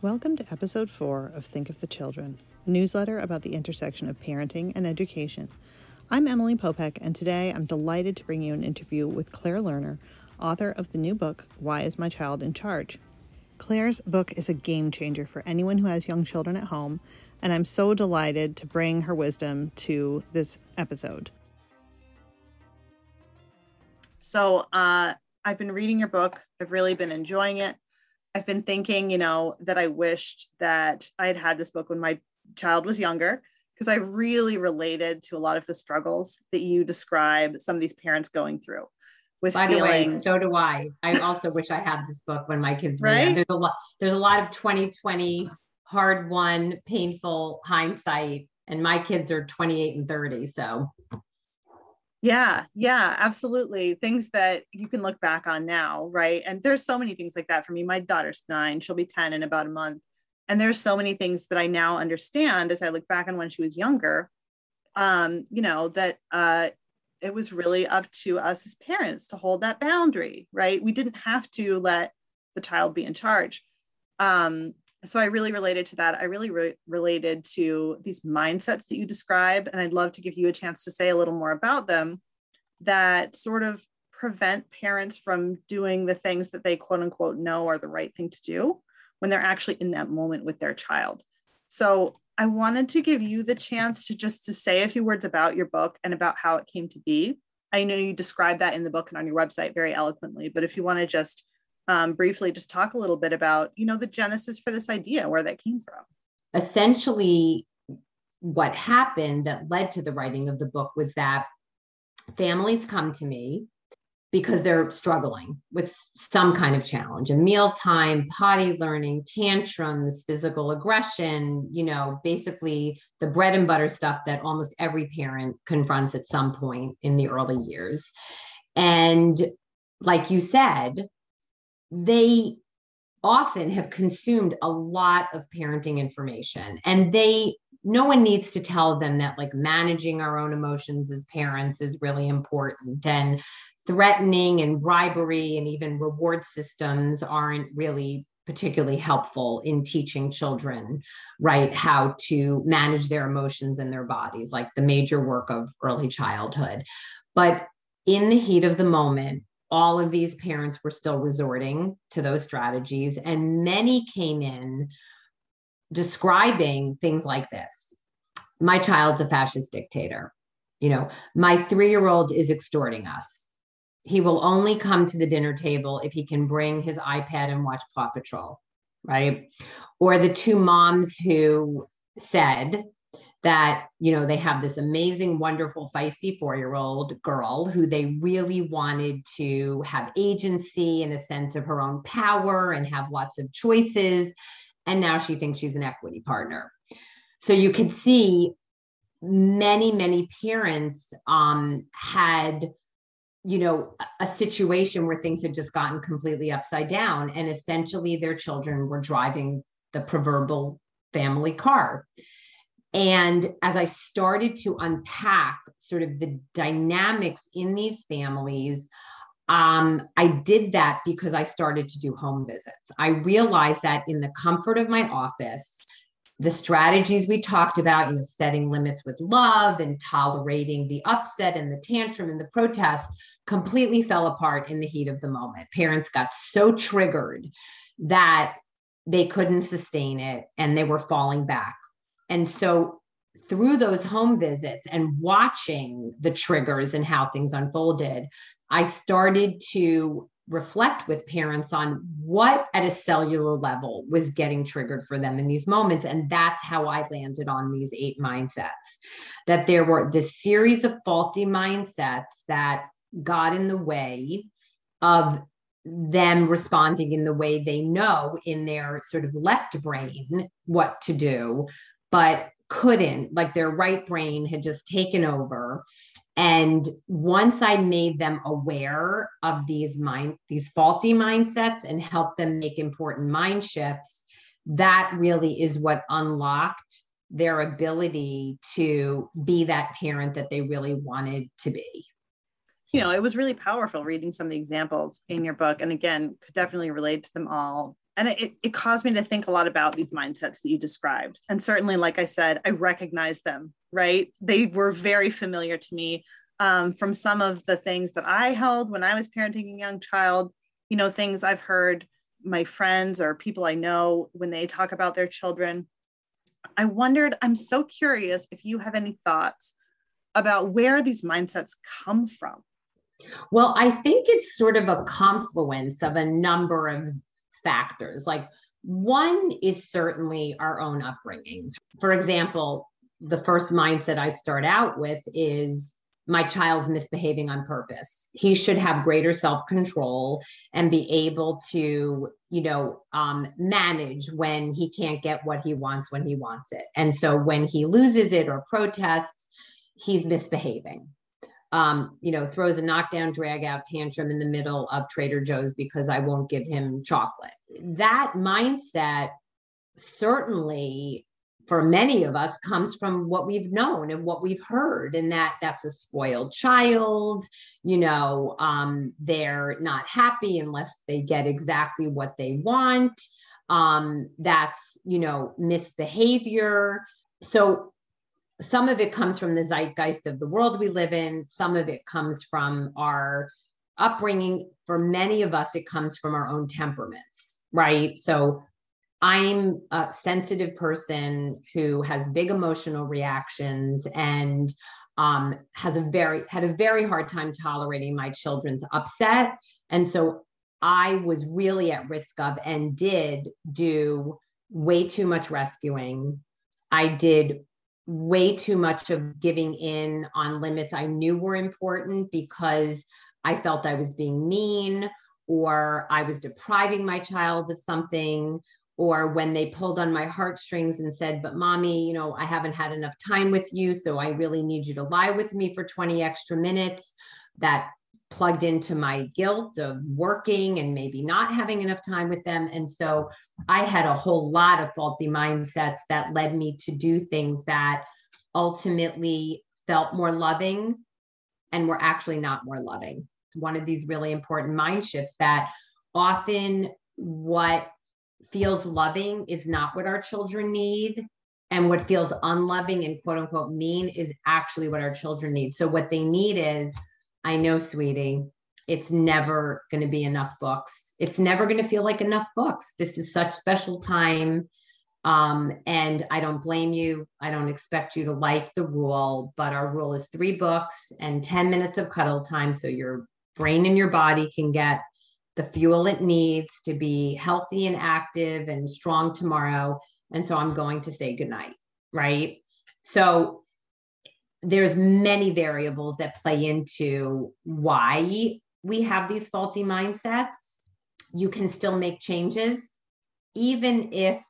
Welcome to episode four of Think of the Children, a newsletter about the intersection of parenting and education. I'm Emily Popek, and today I'm delighted to bring you an interview with Claire Lerner, author of the new book, Why is My Child in Charge? Claire's book is a game changer for anyone who has young children at home, and I'm so delighted to bring her wisdom to this episode. So, uh, I've been reading your book, I've really been enjoying it. I've been thinking, you know, that I wished that I had had this book when my child was younger because I really related to a lot of the struggles that you describe some of these parents going through. With By feeling, the way, so do I. I also wish I had this book when my kids were Right? young. There's a lot. There's a lot of 2020 hard won, painful hindsight, and my kids are 28 and 30. So Yeah, yeah, absolutely. Things that you can look back on now, right? And there's so many things like that for me. My daughter's nine, she'll be 10 in about a month. And there's so many things that I now understand as I look back on when she was younger. Um, you know, that uh it was really up to us as parents to hold that boundary, right? We didn't have to let the child be in charge. Um, so I really related to that. I really re- related to these mindsets that you describe, and I'd love to give you a chance to say a little more about them that sort of prevent parents from doing the things that they quote unquote know are the right thing to do when they're actually in that moment with their child. So I wanted to give you the chance to just to say a few words about your book and about how it came to be. I know you describe that in the book and on your website very eloquently, but if you want to just um, briefly just talk a little bit about, you know, the genesis for this idea, where that came from. essentially, what happened that led to the writing of the book was that families come to me because they're struggling with some kind of challenge a mealtime potty learning tantrums physical aggression you know basically the bread and butter stuff that almost every parent confronts at some point in the early years and like you said they often have consumed a lot of parenting information and they no one needs to tell them that like managing our own emotions as parents is really important and threatening and bribery and even reward systems aren't really particularly helpful in teaching children right how to manage their emotions and their bodies like the major work of early childhood. But in the heat of the moment all of these parents were still resorting to those strategies and many came in describing things like this. My child's a fascist dictator. You know my 3-year-old is extorting us. He will only come to the dinner table if he can bring his iPad and watch Paw Patrol right? Or the two moms who said that you know they have this amazing wonderful feisty 4-year-old girl who they really wanted to have agency and a sense of her own power and have lots of choices. And now she thinks she's an equity partner. So you can see many many parents um, had you know a situation where things had just gotten completely upside down. And essentially their children were driving the proverbial family car and as i started to unpack sort of the dynamics in these families um, I did that because I started to do home visits. I realized that in the comfort of my office, the strategies we talked about, you know, setting limits with love and tolerating the upset and the tantrum and the protest completely fell apart in the heat of the moment. Parents got so triggered that they couldn't sustain it and they were falling back. And so through those home visits and watching the triggers and how things unfolded, I started to reflect with parents on what at a cellular level was getting triggered for them in these moments. And that's how I landed on these eight mindsets that there were this series of faulty mindsets that got in the way of them responding in the way they know in their sort of left brain what to do, but couldn't, like their right brain had just taken over and once i made them aware of these mind these faulty mindsets and helped them make important mind shifts that really is what unlocked their ability to be that parent that they really wanted to be you know, it was really powerful reading some of the examples in your book. And again, could definitely relate to them all. And it, it caused me to think a lot about these mindsets that you described. And certainly, like I said, I recognize them, right? They were very familiar to me um, from some of the things that I held when I was parenting a young child, you know, things I've heard my friends or people I know when they talk about their children. I wondered, I'm so curious if you have any thoughts about where these mindsets come from. Well, I think it's sort of a confluence of a number of factors. Like one is certainly our own upbringings. For example, the first mindset I start out with is my child's misbehaving on purpose. He should have greater self control and be able to, you know, um, manage when he can't get what he wants when he wants it. And so when he loses it or protests, he's misbehaving. Um, you know, throws a knockdown, drag out tantrum in the middle of Trader Joe's because I won't give him chocolate. That mindset certainly for many of us comes from what we've known and what we've heard and that that's a spoiled child you know um, they're not happy unless they get exactly what they want um, that's you know misbehavior so some of it comes from the zeitgeist of the world we live in. Some of it comes from our upbringing. For many of us it comes from our own temperaments right? So I'm a sensitive person who has big emotional reactions and um, has a very had a very hard time tolerating my children's upset, and so I was really at risk of and did do way too much rescuing. I did way too much of giving in on limits I knew were important because I felt I was being mean or I was depriving my child of something or when they pulled on my heartstrings and said, But mommy, you know, I haven't had enough time with you. So I really need you to lie with me for 20 extra minutes. That plugged into my guilt of working and maybe not having enough time with them. And so I had a whole lot of faulty mindsets that led me to do things that ultimately felt more loving and were actually not more loving. One of these really important mind shifts that often what feels loving is not what our children need. And what feels unloving and quote unquote mean is actually what our children need. So, what they need is, I know, sweetie, it's never going to be enough books. It's never going to feel like enough books. This is such special time. Um, and I don't blame you. I don't expect you to like the rule, but our rule is three books and 10 minutes of cuddle time. So your brain and your body can get the fuel it needs to be healthy and active and strong tomorrow. And so I'm going to say goodnight, right? So there's many variables that play into why we have these faulty mindsets. You can still make changes, even if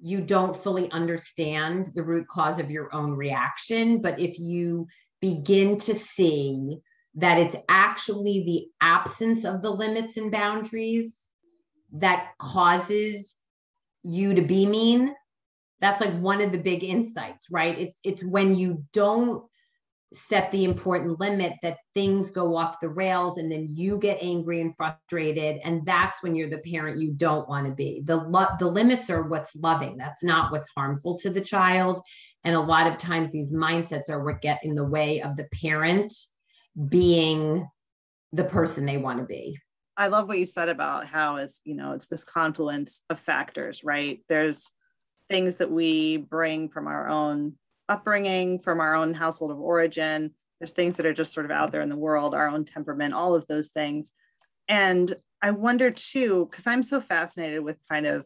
you don't fully understand the root cause of your own reaction. But if you begin to see that it's actually the absence of the limits and boundaries that causes you to be mean that's like one of the big insights right it's it's when you don't set the important limit that things go off the rails and then you get angry and frustrated and that's when you're the parent you don't want to be the lo- the limits are what's loving that's not what's harmful to the child and a lot of times these mindsets are what get in the way of the parent being the person they want to be. I love what you said about how it's, you know, it's this confluence of factors, right? There's things that we bring from our own upbringing, from our own household of origin. There's things that are just sort of out there in the world, our own temperament, all of those things. And I wonder too, because I'm so fascinated with kind of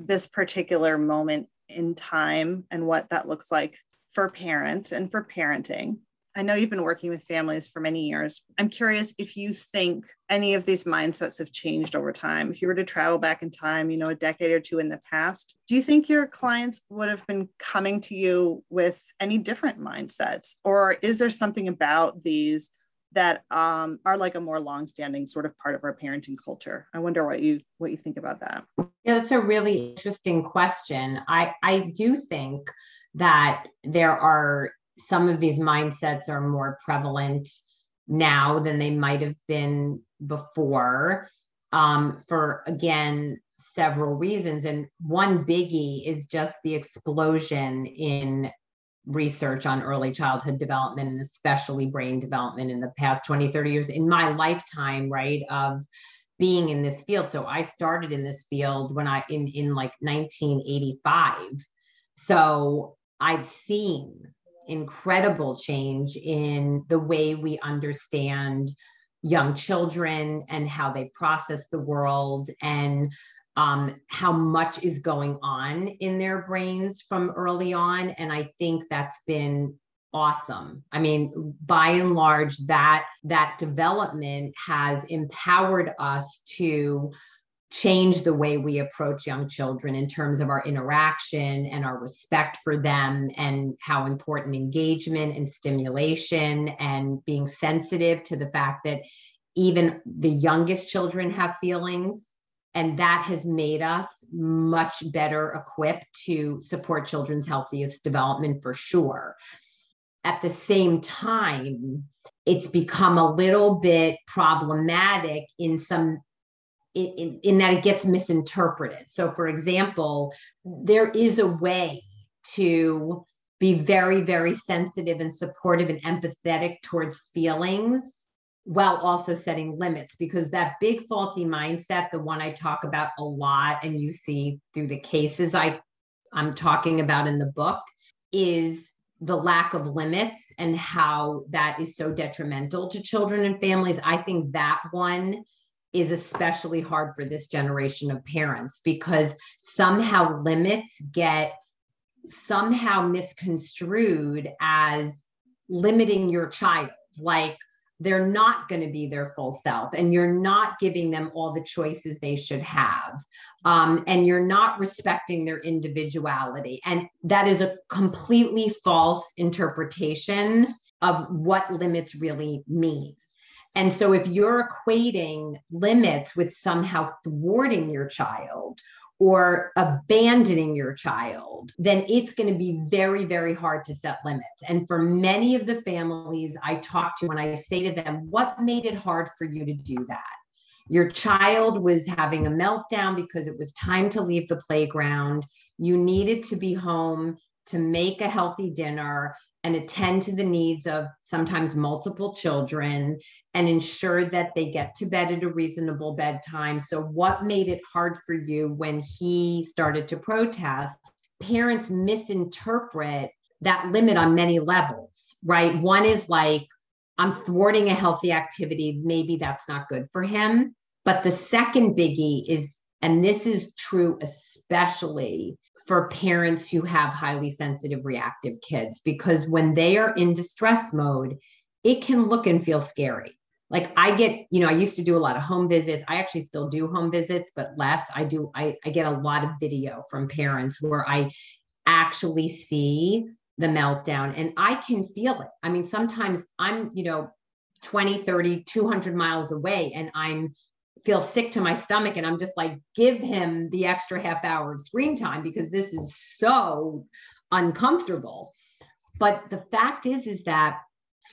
this particular moment in time and what that looks like for parents and for parenting. I know you've been working with families for many years. I'm curious if you think any of these mindsets have changed over time. If you were to travel back in time, you know, a decade or two in the past, do you think your clients would have been coming to you with any different mindsets? Or is there something about these that um, are like a more longstanding sort of part of our parenting culture? I wonder what you what you think about that. Yeah, that's a really interesting question. I I do think that there are some of these mindsets are more prevalent now than they might have been before. Um, for again, several reasons. And one biggie is just the explosion in research on early childhood development and especially brain development in the past 20, 30 years in my lifetime, right? Of being in this field. So I started in this field when I in in like 1985. So I've seen incredible change in the way we understand young children and how they process the world and um, how much is going on in their brains from early on. And I think that's been awesome. I mean, by and large, that that development has empowered us to change the way we approach young children in terms of our interaction and our respect for them and how important engagement and stimulation and being sensitive to the fact that even the youngest children have feelings. And that has made us much better equipped to support children's healthiest development for sure. At the same time it's become a little bit problematic in some in, in, that it gets misinterpreted. So, for example, there is a way to be very, very sensitive and supportive and empathetic towards feelings while also setting limits because that big faulty mindset the one i talk about a lot and you see through the cases i i'm talking about in the book is the lack of limits and how that is so detrimental to children and families i think that one is especially hard for this generation of parents because somehow limits get somehow misconstrued as limiting your child. Like they're not going to be their full self and you're not giving them all the choices they should have. Um, and you're not respecting their individuality. And that is a completely false interpretation of what limits really mean and so if you're equating limits with somehow thwarting your child or abandoning your child, then it's going to be very, very hard to set limits. And for many of the families I talk to, when I say to them, What made it hard for you to do that? Your child was having a meltdown because it was time to leave the playground. You needed to be home to make a healthy dinner and attend to the needs of sometimes multiple children and ensure that they get to bed at a reasonable bedtime. So, what made it hard for you when he started to protest? Parents misinterpret that limit on many levels, right? One is like, I'm thwarting a healthy activity. Maybe that's not good for him. But the second biggie is, and this is true especially for parents who have highly sensitive reactive kids because when they are in distress mode, it can look and feel scary. Like I get, you know, I used to do a lot of home visits. I actually still do home visits, but less. I do, I, I get a lot of video from parents where I actually see the meltdown and I can feel it. I mean, sometimes I'm, you know, 20, 30, 200 miles away and I'm feel sick to my stomach and i'm just like give him the extra half hour of screen time because this is so uncomfortable. But the fact is is that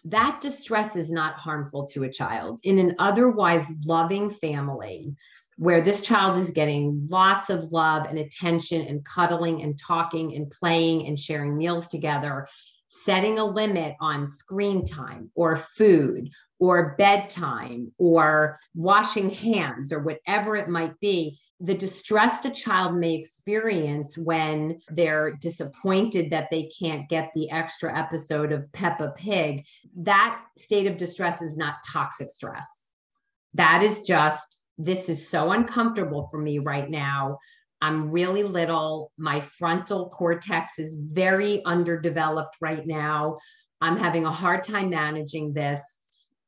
that distress is not harmful to a child. In an otherwise loving family where this child is getting lots of love and attention and cuddling and talking and playing and sharing meals together setting a limit on screen time or food or bedtime or washing hands or whatever it might be the distress a child may experience when they're disappointed that they can't get the extra episode of Peppa Pig, that state of distress is not toxic stress. That is just, this is so uncomfortable for me right now. I'm really little. My frontal cortex is very underdeveloped right now. I'm having a hard time managing this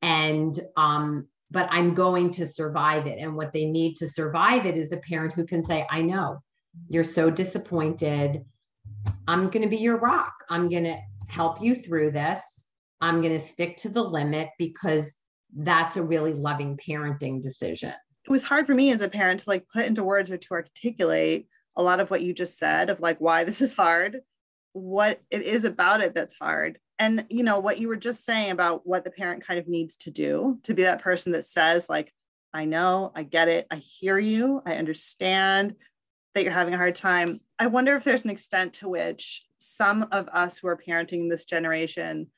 and um, but i'm going to survive it. And what they need to survive it is a parent who can say i know you're so disappointed. I'm going to be your rock. I'm going to help you through this. I'm going to stick to the limit because that's a really loving parenting decision. It was hard for me as a parent to like put into words or to articulate a lot of what you just said of like why this is hard what it is about it that's hard and you know what you were just saying about what the parent kind of needs to do to be that person that says like I know, I get it. I hear you. I understand that you're having a hard time. I wonder if there's an extent to which some of us who are parenting this generation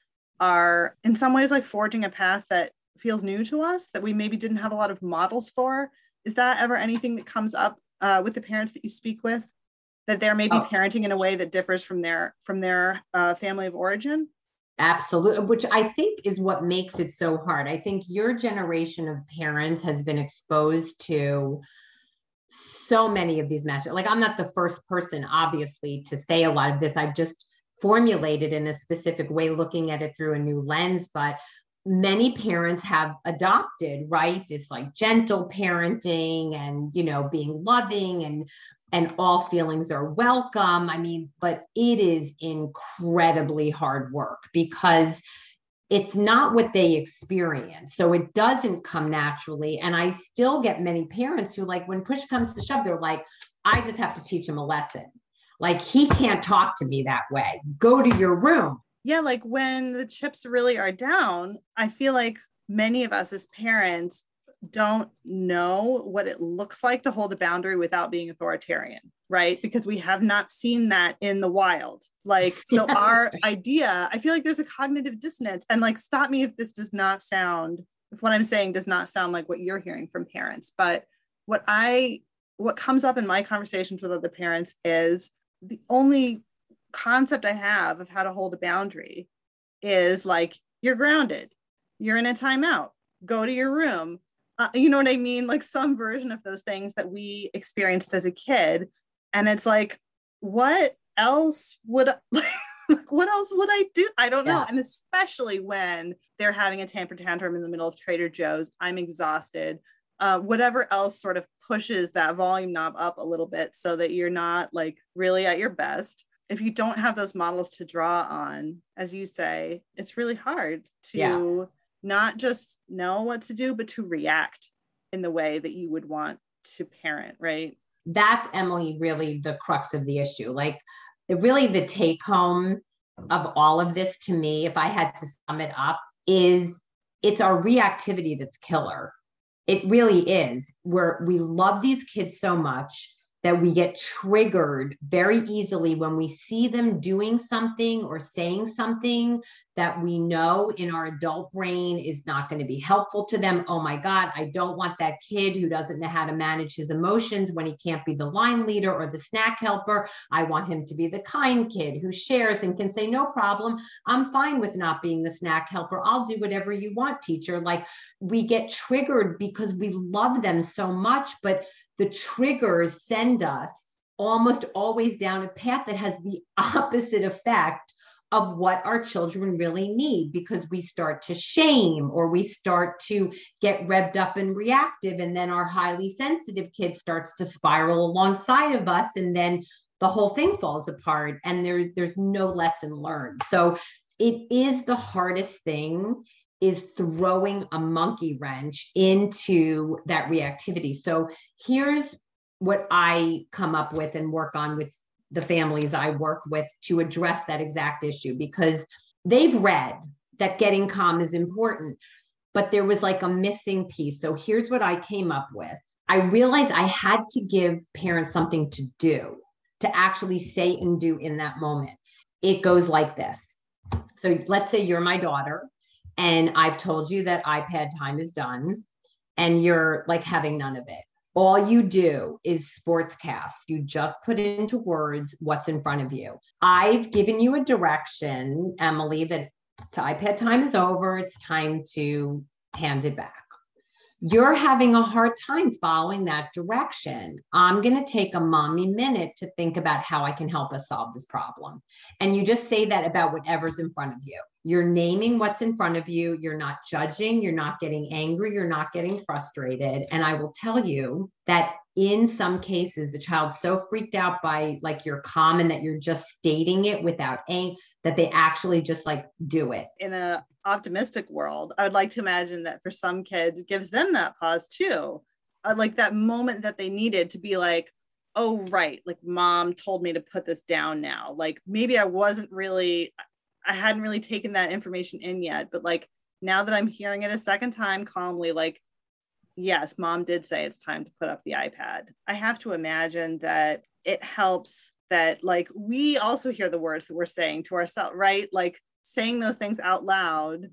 are in some ways like forging a path that feels new to us that we maybe didn't have a lot of models for. Is that ever anything that comes up uh, with the parents that you speak with? That they're maybe oh. parenting in a way that differs from their from their uh, family of origin? Absolutely, which I think is what makes it so hard. I think your generation of parents has been exposed to so many of these messages. Like, I'm not the first person, obviously, to say a lot of this. I've just formulated in a specific way, looking at it through a new lens. But many parents have adopted right this like gentle parenting and you know being loving and and all feelings are welcome. I mean but it is incredibly hard work because it's not what they experience. So it doesn't come naturally. And i still get many parents who like when push comes to shove they're like i just have to teach him a lesson. Like he can't talk to me that way. Go to your room. Yeah, like when the chips really are down, I feel like many of us as parents don't know what it looks like to hold a boundary without being authoritarian, right? Because we have not seen that in the wild. Like, so yeah. our idea, I feel like there's a cognitive dissonance. And like, stop me if this does not sound, if what I'm saying does not sound like what you're hearing from parents. But what I, what comes up in my conversations with other parents is the only concept I have of how to hold a boundary is like you're grounded, you're in a timeout, go to your room. Uh, you know what I mean? Like some version of those things that we experienced as a kid. And it's like, what else would like, what else would I do? I don't know. And especially when they're having a tamper tantrum in the middle of Trader Joe's, I'm exhausted. Uh, whatever else sort of pushes that volume knob up a little bit so that you're not like really at your best if you don't have those models to draw on, as you say, it's really hard to yeah. Not just know what to do, but to react in the way that you would want to parent, right? That's Emily, really the crux of the issue. Like, really, the take home of all of this to me, if I had to sum it up, is it's our reactivity that's killer. It really is. Where we love these kids so much that we get triggered very easily when we see them doing something or saying something that we know in our adult brain is not going to be helpful to them. Oh my God, I don't want that kid who doesn't know how to manage his emotions when he can't be the line leader or the snack helper. I want him to be the kind kid who shares and can say, No problem. I'm fine with not being the snack helper. I'll do whatever you want, teacher. Like we get triggered because we love them so much, but the triggers send us almost always down a path that has the opposite effect of what our children really need because we start to shame or we start to get revved up and reactive. And then our highly sensitive kid starts to spiral alongside of us and then the whole thing falls apart and there, there's no lesson learned. So it is the hardest thing is throwing a monkey wrench into that reactivity. So here's what I come up with and work on with the families I work with to address that exact issue because they've read that getting calm is important, but there was like a missing piece. So here's what I came up with. I realized I had to give parents something to do, to actually say and do in that moment. It goes like this. So let's say you're my daughter and I've told you that iPad time is done and you're like having none of it. All you do is sportscast. You just put into words what's in front of you. I've given you a direction, Emily, that iPad time is over. It's time to hand it back you're having a hard time following that direction. I'm going to take a mommy minute to think about how I can help us solve this problem. And you just say that about whatever's in front of you. You're naming what's in front of you. You're not judging. You're not getting angry. You're not getting frustrated. And I will tell you that in some cases, the child's so freaked out by like your comment that you're just stating it without anger that they actually just like do it. In a optimistic world, I would like to imagine that for some kids, gives them that pause too. Uh, like that moment that they needed to be like, oh, right, like mom told me to put this down now. Like maybe I wasn't really, I hadn't really taken that information in yet, but like now that I'm hearing it a second time calmly, like yes, mom did say it's time to put up the iPad. I have to imagine that it helps that, like, we also hear the words that we're saying to ourselves, right? Like, saying those things out loud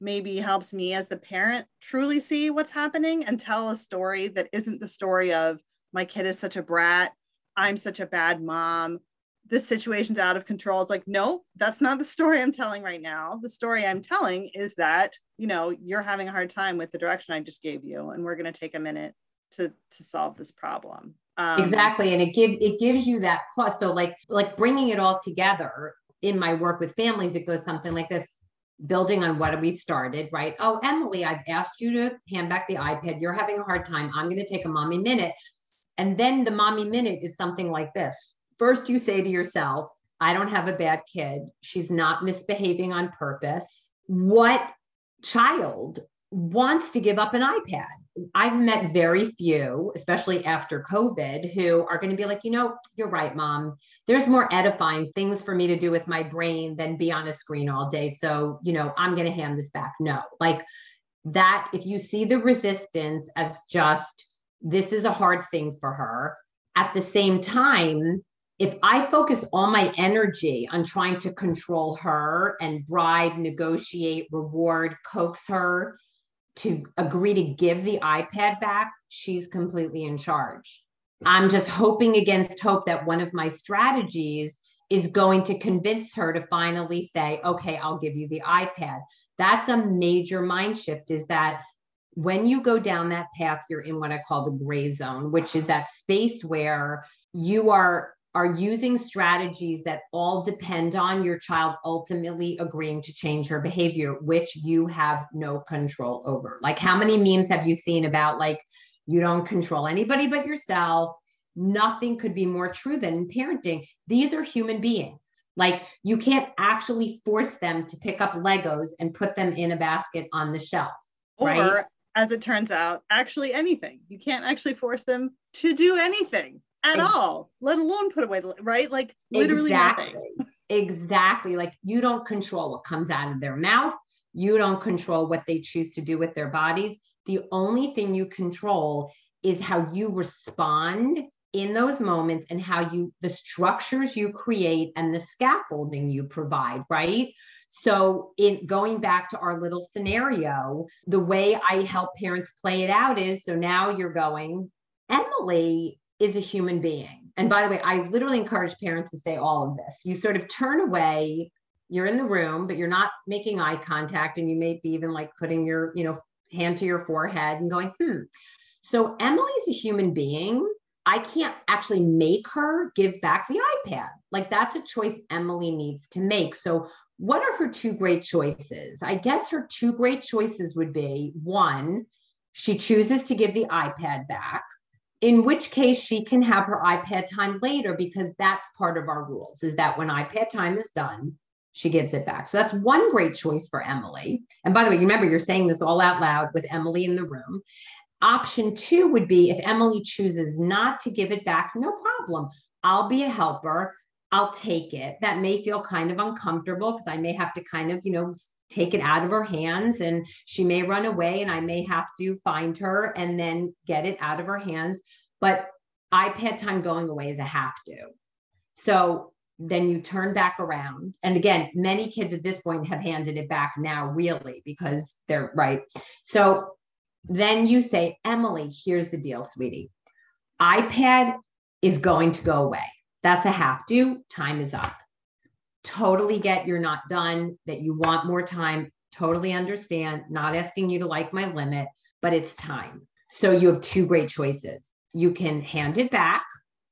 maybe helps me as the parent truly see what's happening and tell a story that isn't the story of my kid is such a brat, I'm such a bad mom, this situation's out of control. It's like, no, that's not the story I'm telling right now. The story I'm telling is that, you know, you're having a hard time with the direction I just gave you, and we're going to take a minute to to solve this problem. Um, exactly, and it gives it gives you that plus. So like like bringing it all together in my work with families, it goes something like this. Building on what we've started, right? Oh, Emily, I've asked you to hand back the iPad. You're having a hard time. I'm going to take a mommy minute. And then the mommy minute is something like this first you say to yourself, I don't have a bad kid. She's not misbehaving on purpose. What child wants to give up an iPad? I've met very few, especially after COVID, who are going to be like, you know, you're right, mom. There's more edifying things for me to do with my brain than be on a screen all day. So, you know, I'm going to hand this back. No, like that, if you see the resistance as just, this is a hard thing for her, at the same time, if I focus all my energy on trying to control her and bribe, negotiate, reward, coax her to agree to give the iPad back, she's completely in charge. I'm just hoping against hope that one of my strategies is going to convince her to finally say, okay, I'll give you the iPad. That's a major mind shift is that when you go down that path, you're in what I call the gray zone, which is that space where you are are using strategies that all depend on your child ultimately agreeing to change her behavior, which you have no control over. Like, how many memes have you seen about like, you don't control anybody but yourself? Nothing could be more true than in parenting. These are human beings. Like, you can't actually force them to pick up Legos and put them in a basket on the shelf. Or, right? as it turns out, actually anything. You can't actually force them to do anything at all, let alone put away, the right? Like literally exactly. nothing. Exactly. Like you don't control what comes out of their mouth. You don't control what they choose to do with their bodies. The only thing you control is how you respond in those moments and how you, the structures you create and the scaffolding you provide, right? So, in going back to our little scenario, the way I help parents play it out is so now you're going, Emily is a human being. And by the way, I literally encourage parents to say all of this. You sort of turn away, you're in the room, but you're not making eye contact. And you may be even like putting your, you know, hand to your forehead and going, hmm. So Emily's a human being. I can't actually make her give back the iPad. Like that's a choice Emily needs to make. So what are her two great choices? I guess her two great choices would be one, she chooses to give the iPad back in which case she can have her iPad time later because that's part of our rules is that when iPad time is done, she gives it back. So that's one great choice for Emily. And by the way, remember, you're saying this all out loud with Emily in the room. Option two would be if Emily chooses not to give it back, no problem. I'll be a helper. I'll take it. That may feel kind of uncomfortable because I may have to kind of, you know, take it out of her hands and she may run away and I may have to find her and then get it out of her hands. But iPad time going away is a have to. So then you turn back around. And again, many kids at this point have handed it back now, really, because they're right. So then you say, Emily, here's the deal, sweetie. iPad is going to go away. That's a have to. Time is up totally get you're not done, that you want more time, totally understand, not asking you to like my limit, but it's time. So you have two great choices. You can hand it back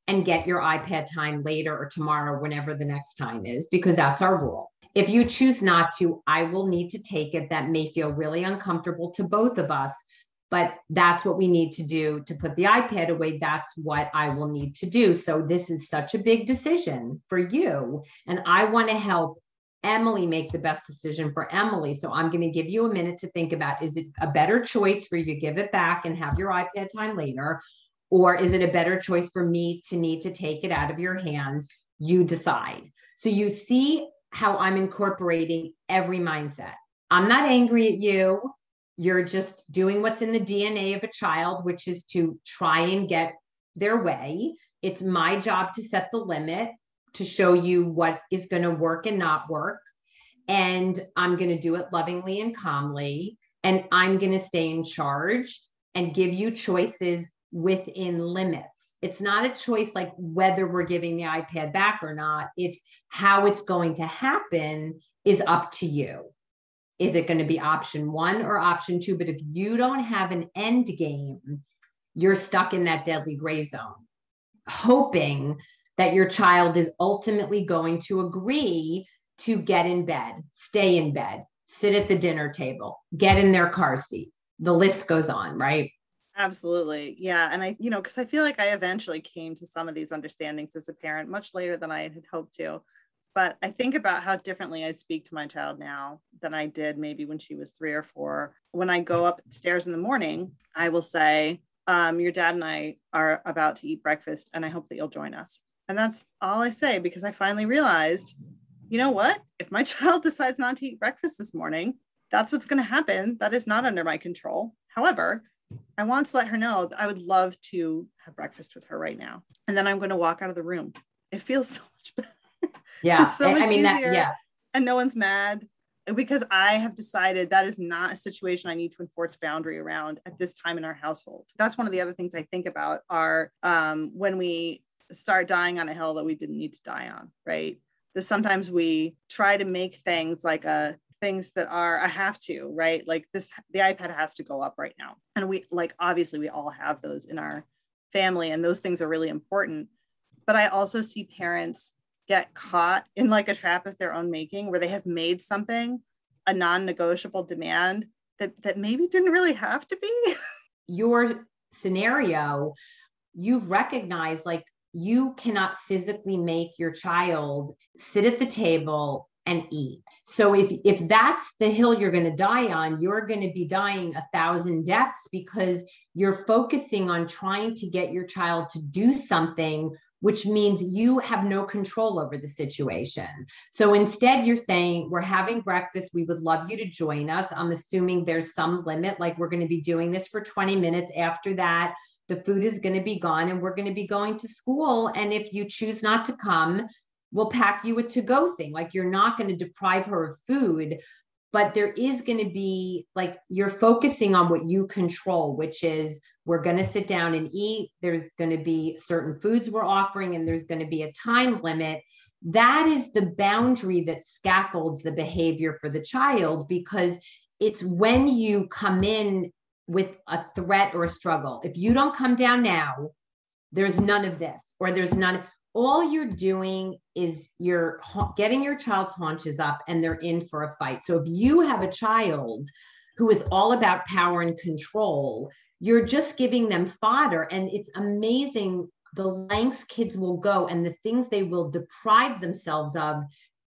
and get your iPad time later or tomorrow, whenever the next time is, because that's our rule. If you choose not to, I will need to take it. That may feel really uncomfortable to both of us, but that's what we need to do to put the iPad away. That's what I will need to do. So this is such a big decision for you. And I want to help Emily make the best decision for Emily. So I'm going to give you a minute to think about is it a better choice for you to give it back and have your iPad time later? Or is it a better choice for me to need to take it out of your hands? You decide. So you see how I'm incorporating every mindset. I'm not angry at you You're just doing what's in the DNA of a child, which is to try and get their way. It's my job to set the limit, to show you what is going to work and not work. And I'm going to do it lovingly and calmly. And I'm going to stay in charge and give you choices within limits. It's not a choice like whether we're giving the iPad back or not. It's how it's going to happen is up to you. Is it going to be option one or option two? But if you don't have an end game, you're stuck in that deadly gray zone, hoping that your child is ultimately going to agree to get in bed, stay in bed, sit at the dinner table, get in their car seat. The list goes on, right? Absolutely. Yeah. And I, you know, because I feel like I eventually came to some of these understandings as a parent much later than I had hoped to. But I think about how differently I speak to my child now than I did maybe when she was three or four. When I go upstairs in the morning, I will say, um, Your dad and I are about to eat breakfast, and I hope that you'll join us. And that's all I say because I finally realized, you know what? If my child decides not to eat breakfast this morning, that's what's going to happen. That is not under my control. However, I want to let her know that I would love to have breakfast with her right now. And then I'm going to walk out of the room. It feels so much better. Yeah. so I mean, that, yeah. And no one's mad because I have decided that is not a situation I need to enforce boundary around at this time in our household. That's one of the other things I think about are um, when we start dying on a hill that we didn't need to die on, right? That sometimes we try to make things like a things that are I have to, right? Like this, the iPad has to go up right now. And we like, obviously, we all have those in our family, and those things are really important. But I also see parents get caught in like a trap of their own making where they have made something a non-negotiable demand that, that maybe didn't really have to be. Your scenario, you've recognized like you cannot physically make your child sit at the table and eat. So if if that's the hill you're going to die on, you're going to be dying a thousand deaths because you're focusing on trying to get your child to do something which means you have no control over the situation. So instead you're saying we're having breakfast, we would love you to join us. I'm assuming there's some limit like we're going to be doing this for 20 minutes after that the food is going to be gone and we're going to be going to school and if you choose not to come we'll pack you a to go thing. Like you're not going to deprive her of food, but there is going to be like you're focusing on what you control, which is we're going to sit down and eat. There's going to be certain foods we're offering, and there's going to be a time limit. That is the boundary that scaffolds the behavior for the child because it's when you come in with a threat or a struggle. If you don't come down now, there's none of this, or there's none all you're doing is you're getting your child's haunches up and they're in for a fight. So if you have a child who is all about power and control, you're just giving them fodder. And it's amazing the lengths kids will go and the things they will deprive themselves of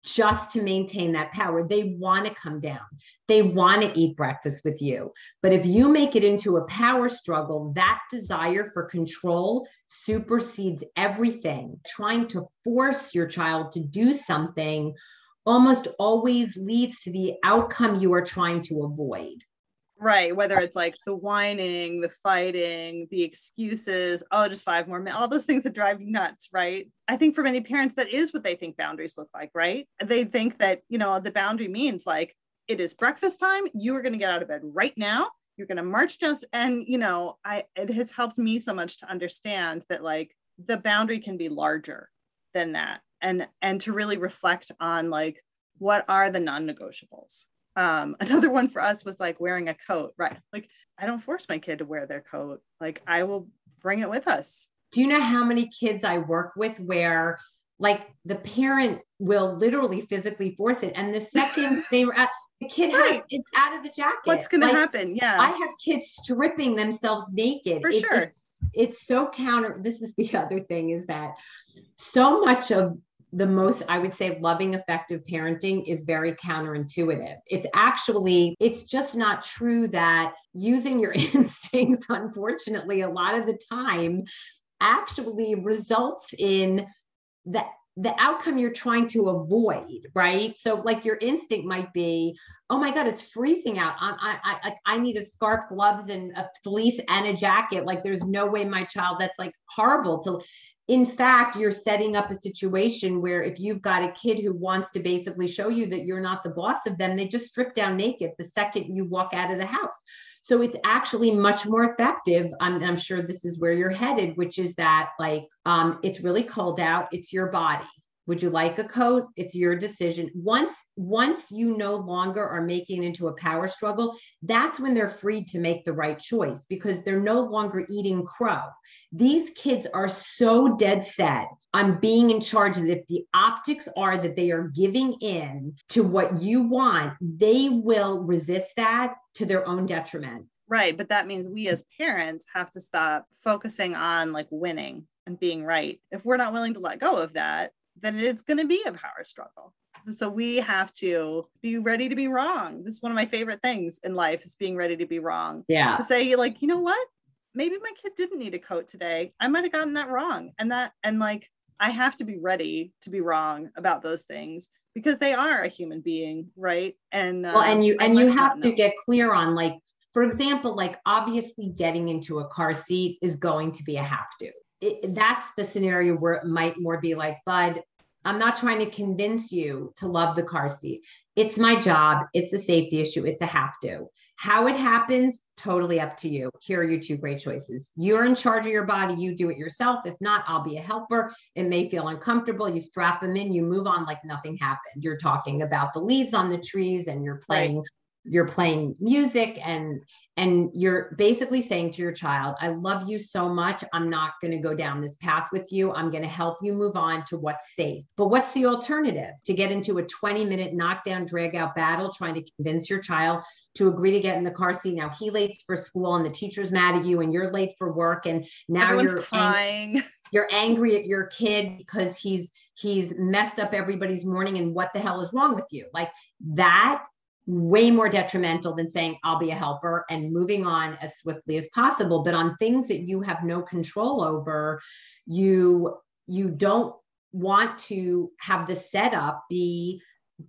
just to maintain that power. They want to come down. They want to eat breakfast with you. But if you make it into a power struggle, that desire for control supersedes everything. Trying to force your child to do something almost always leads to the outcome you are trying to avoid. Right. Whether it's like the whining, the fighting, the excuses, oh, just five more minutes, all those things that drive you nuts. Right. I think for many parents, that is what they think boundaries look like. Right. They think that, you know, the boundary means like it is breakfast time. You are going to get out of bed right now. You're going to march down. And, you know, I, it has helped me so much to understand that like the boundary can be larger than that and, and to really reflect on like, what are the non negotiables? Um, another one for us was like wearing a coat right? Like i don't force my kid to wear their coat. Like i will bring it with us. Do you know how many kids i work with where like the parent will literally physically force it and the second they were at the kid right. has, is out of the jacket. What's going like, to happen? Yeah. I have kids stripping themselves naked. For it, sure. it's, it's so counter this is the other thing is that so much of the most i would say loving effective parenting is very counterintuitive it's actually it's just not true that using your instincts unfortunately a lot of the time actually results in that the outcome you're trying to avoid, right? So, like your instinct might be, oh my God, it's freezing out. I, I, I need a scarf, gloves, and a fleece and a jacket. Like, there's no way my child, that's like horrible to. In fact, you're setting up a situation where if you've got a kid who wants to basically show you that you're not the boss of them, they just strip down naked the second you walk out of the house. So it's actually much more effective. I'm, I'm sure this is where you're headed, which is that like um, it's really cold out. It's your body. Would you like a coat? It's your decision. Once once you no longer are making into a power struggle, that's when they're freed to make the right choice because they're no longer eating crow. These kids are so dead set on being in charge that if the optics are that they are giving in to what you want, they will resist that to their own detriment. Right. But that means we as parents have to stop focusing on like winning and being right. If we're not willing to let go of that, then it's going to be a power struggle. So we have to be ready to be wrong. This is one of my favorite things in life is being ready to be wrong. Yeah. To say like, you know what? Maybe my kid didn't need a coat today. I might have gotten that wrong. And that and like I have to be ready to be wrong about those things because they are a human being, right? And uh, well, and you and you have to get clear on like, for example, like obviously getting into a car seat is going to be a have to it, that's the scenario where it might more be like, Bud, I'm not trying to convince you to love the car seat. It's my job. It's a safety issue. It's a have to. How it happens, totally up to you. Here are your two great choices. You're in charge of your body. You do it yourself. If not, I'll be a helper. It may feel uncomfortable. You strap them in, you move on like nothing happened. You're talking about the leaves on the trees and you're playing. Right you're playing music and and you're basically saying to your child i love you so much i'm not going to go down this path with you i'm going to help you move on to what's safe. But what's the alternative? To get into a 20 minute knockdown drag out battle trying to convince your child to agree to get in the car seat. Now he late for school and the teacher's mad at you and you're late for work and now Everyone's you're crying. ang- you're angry at your kid because he's he's messed up everybody's morning and what the hell is wrong with you? Like that way more detrimental than saying I'll be a helper and moving on as swiftly as possible. But on things that you have no control over you you don't want to have the setup be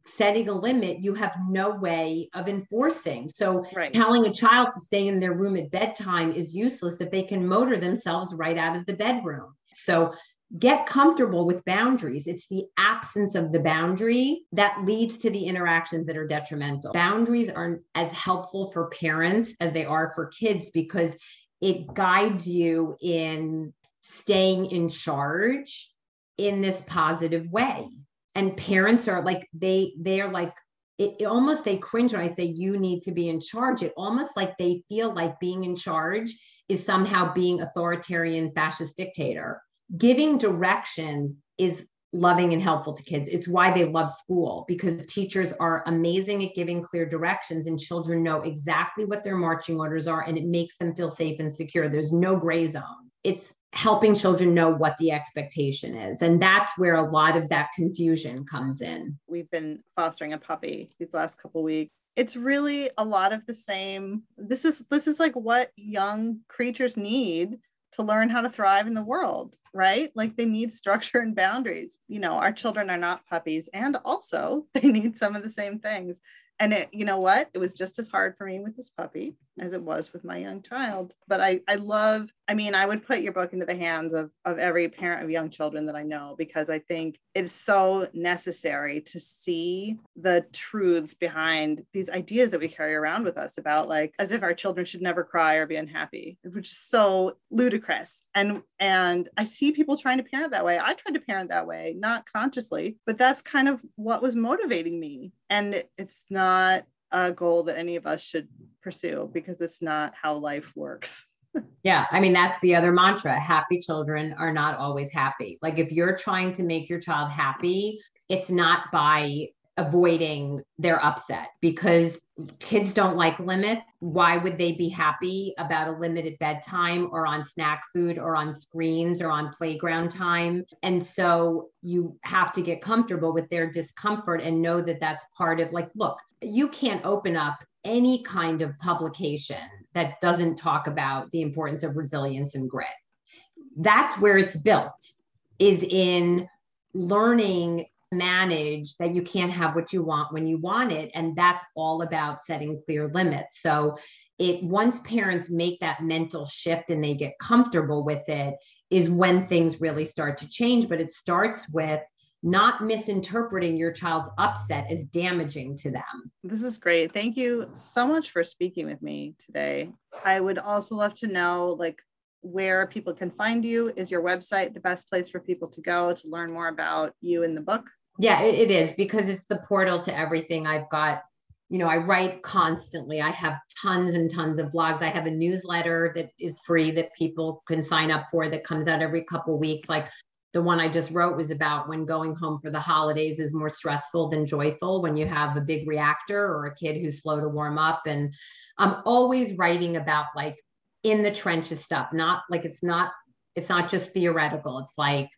setting a limit. You have no way of enforcing. So right. telling a child to stay in their room at bedtime is useless if they can motor themselves right out of the bedroom. So get comfortable with boundaries. It's the absence of the boundary that leads to the interactions that are detrimental. Boundaries are as helpful for parents as they are for kids because it guides you in staying in charge in this positive way. And parents are like, they, they are like, it, it, almost they cringe when I say you need to be in charge. It almost like they feel like being in charge is somehow being authoritarian fascist dictator giving directions is loving and helpful to kids. It's why they love school because teachers are amazing at giving clear directions and children know exactly what their marching orders are and it makes them feel safe and secure. There's no gray zones. It's helping children know what the expectation is and that's where a lot of that confusion comes in. We've been fostering a puppy these last couple weeks it's really a lot of the same this is this is like what young creatures need to learn how to thrive in the world, right? Like they need structure and boundaries. You know, our children are not puppies, and also they need some of the same things and it you know what it was just as hard for me with this puppy as it was with my young child. But i i love i mean i would put your book into the hands of of every parent of young children that i know because i think it's so necessary to see the truths behind these ideas that we carry around with us about like as if our children should never cry or be unhappy which is so ludicrous. And and i see people trying to parent that way. I tried to parent that way not consciously but that's kind of what was motivating me. And it's not a goal that any of us should pursue because it's not how life works. yeah, I mean that's the other mantra. Happy children are not always happy. Like if you're trying to make your child happy, it's not by avoiding their upset because kids don't like limits. Why would they be happy about a limited bedtime or on snack food or on screens or on playground time? And so you have to get comfortable with their discomfort and know that that's part of like, look, you can't open up any kind of publication that doesn't talk about the importance of resilience and grit. That's where it's built is in learning manage that you can't have what you want when you want it and that's all about setting clear limits so it once parents make that mental shift and they get comfortable with it is when things really start to change but it starts with not misinterpreting your child's upset as damaging to them. This is great. Thank you so much for speaking with me today. I would also love to know like where people can find you. Is your website the best place for people to go to learn more about you in the book? Yeah, it is because it's the portal to everything. I've got, you know, I write constantly. I have tons and tons of blogs. I have a newsletter that is free that people can sign up for that comes out every couple weeks. Like the one I just wrote was about when going home for the holidays is more stressful than joyful when you have a big reactor or a kid who's slow to warm up. And I'm always writing about like in the trenches stuff, not like it's not, it's not just theoretical. It's like,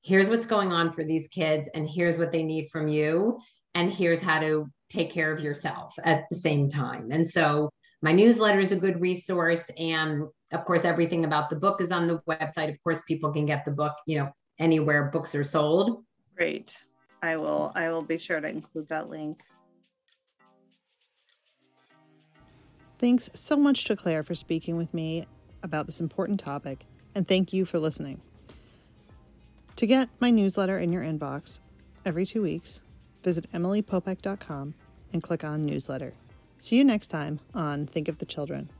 here's what's going on for these kids and here's what they need from you. And here's how to take care of yourself at the same time. And so my newsletter is a good resource. And of course, everything about the book is on the website. Of course, people can get the book, you know, anywhere books are sold. Great. I will I will be sure to include that link. Thanks so much to Claire for speaking with me about this important topic, and thank you for listening. To get my newsletter in your inbox every two weeks, visit emilypopek.com and click on newsletter. See you next time on Think of the Children.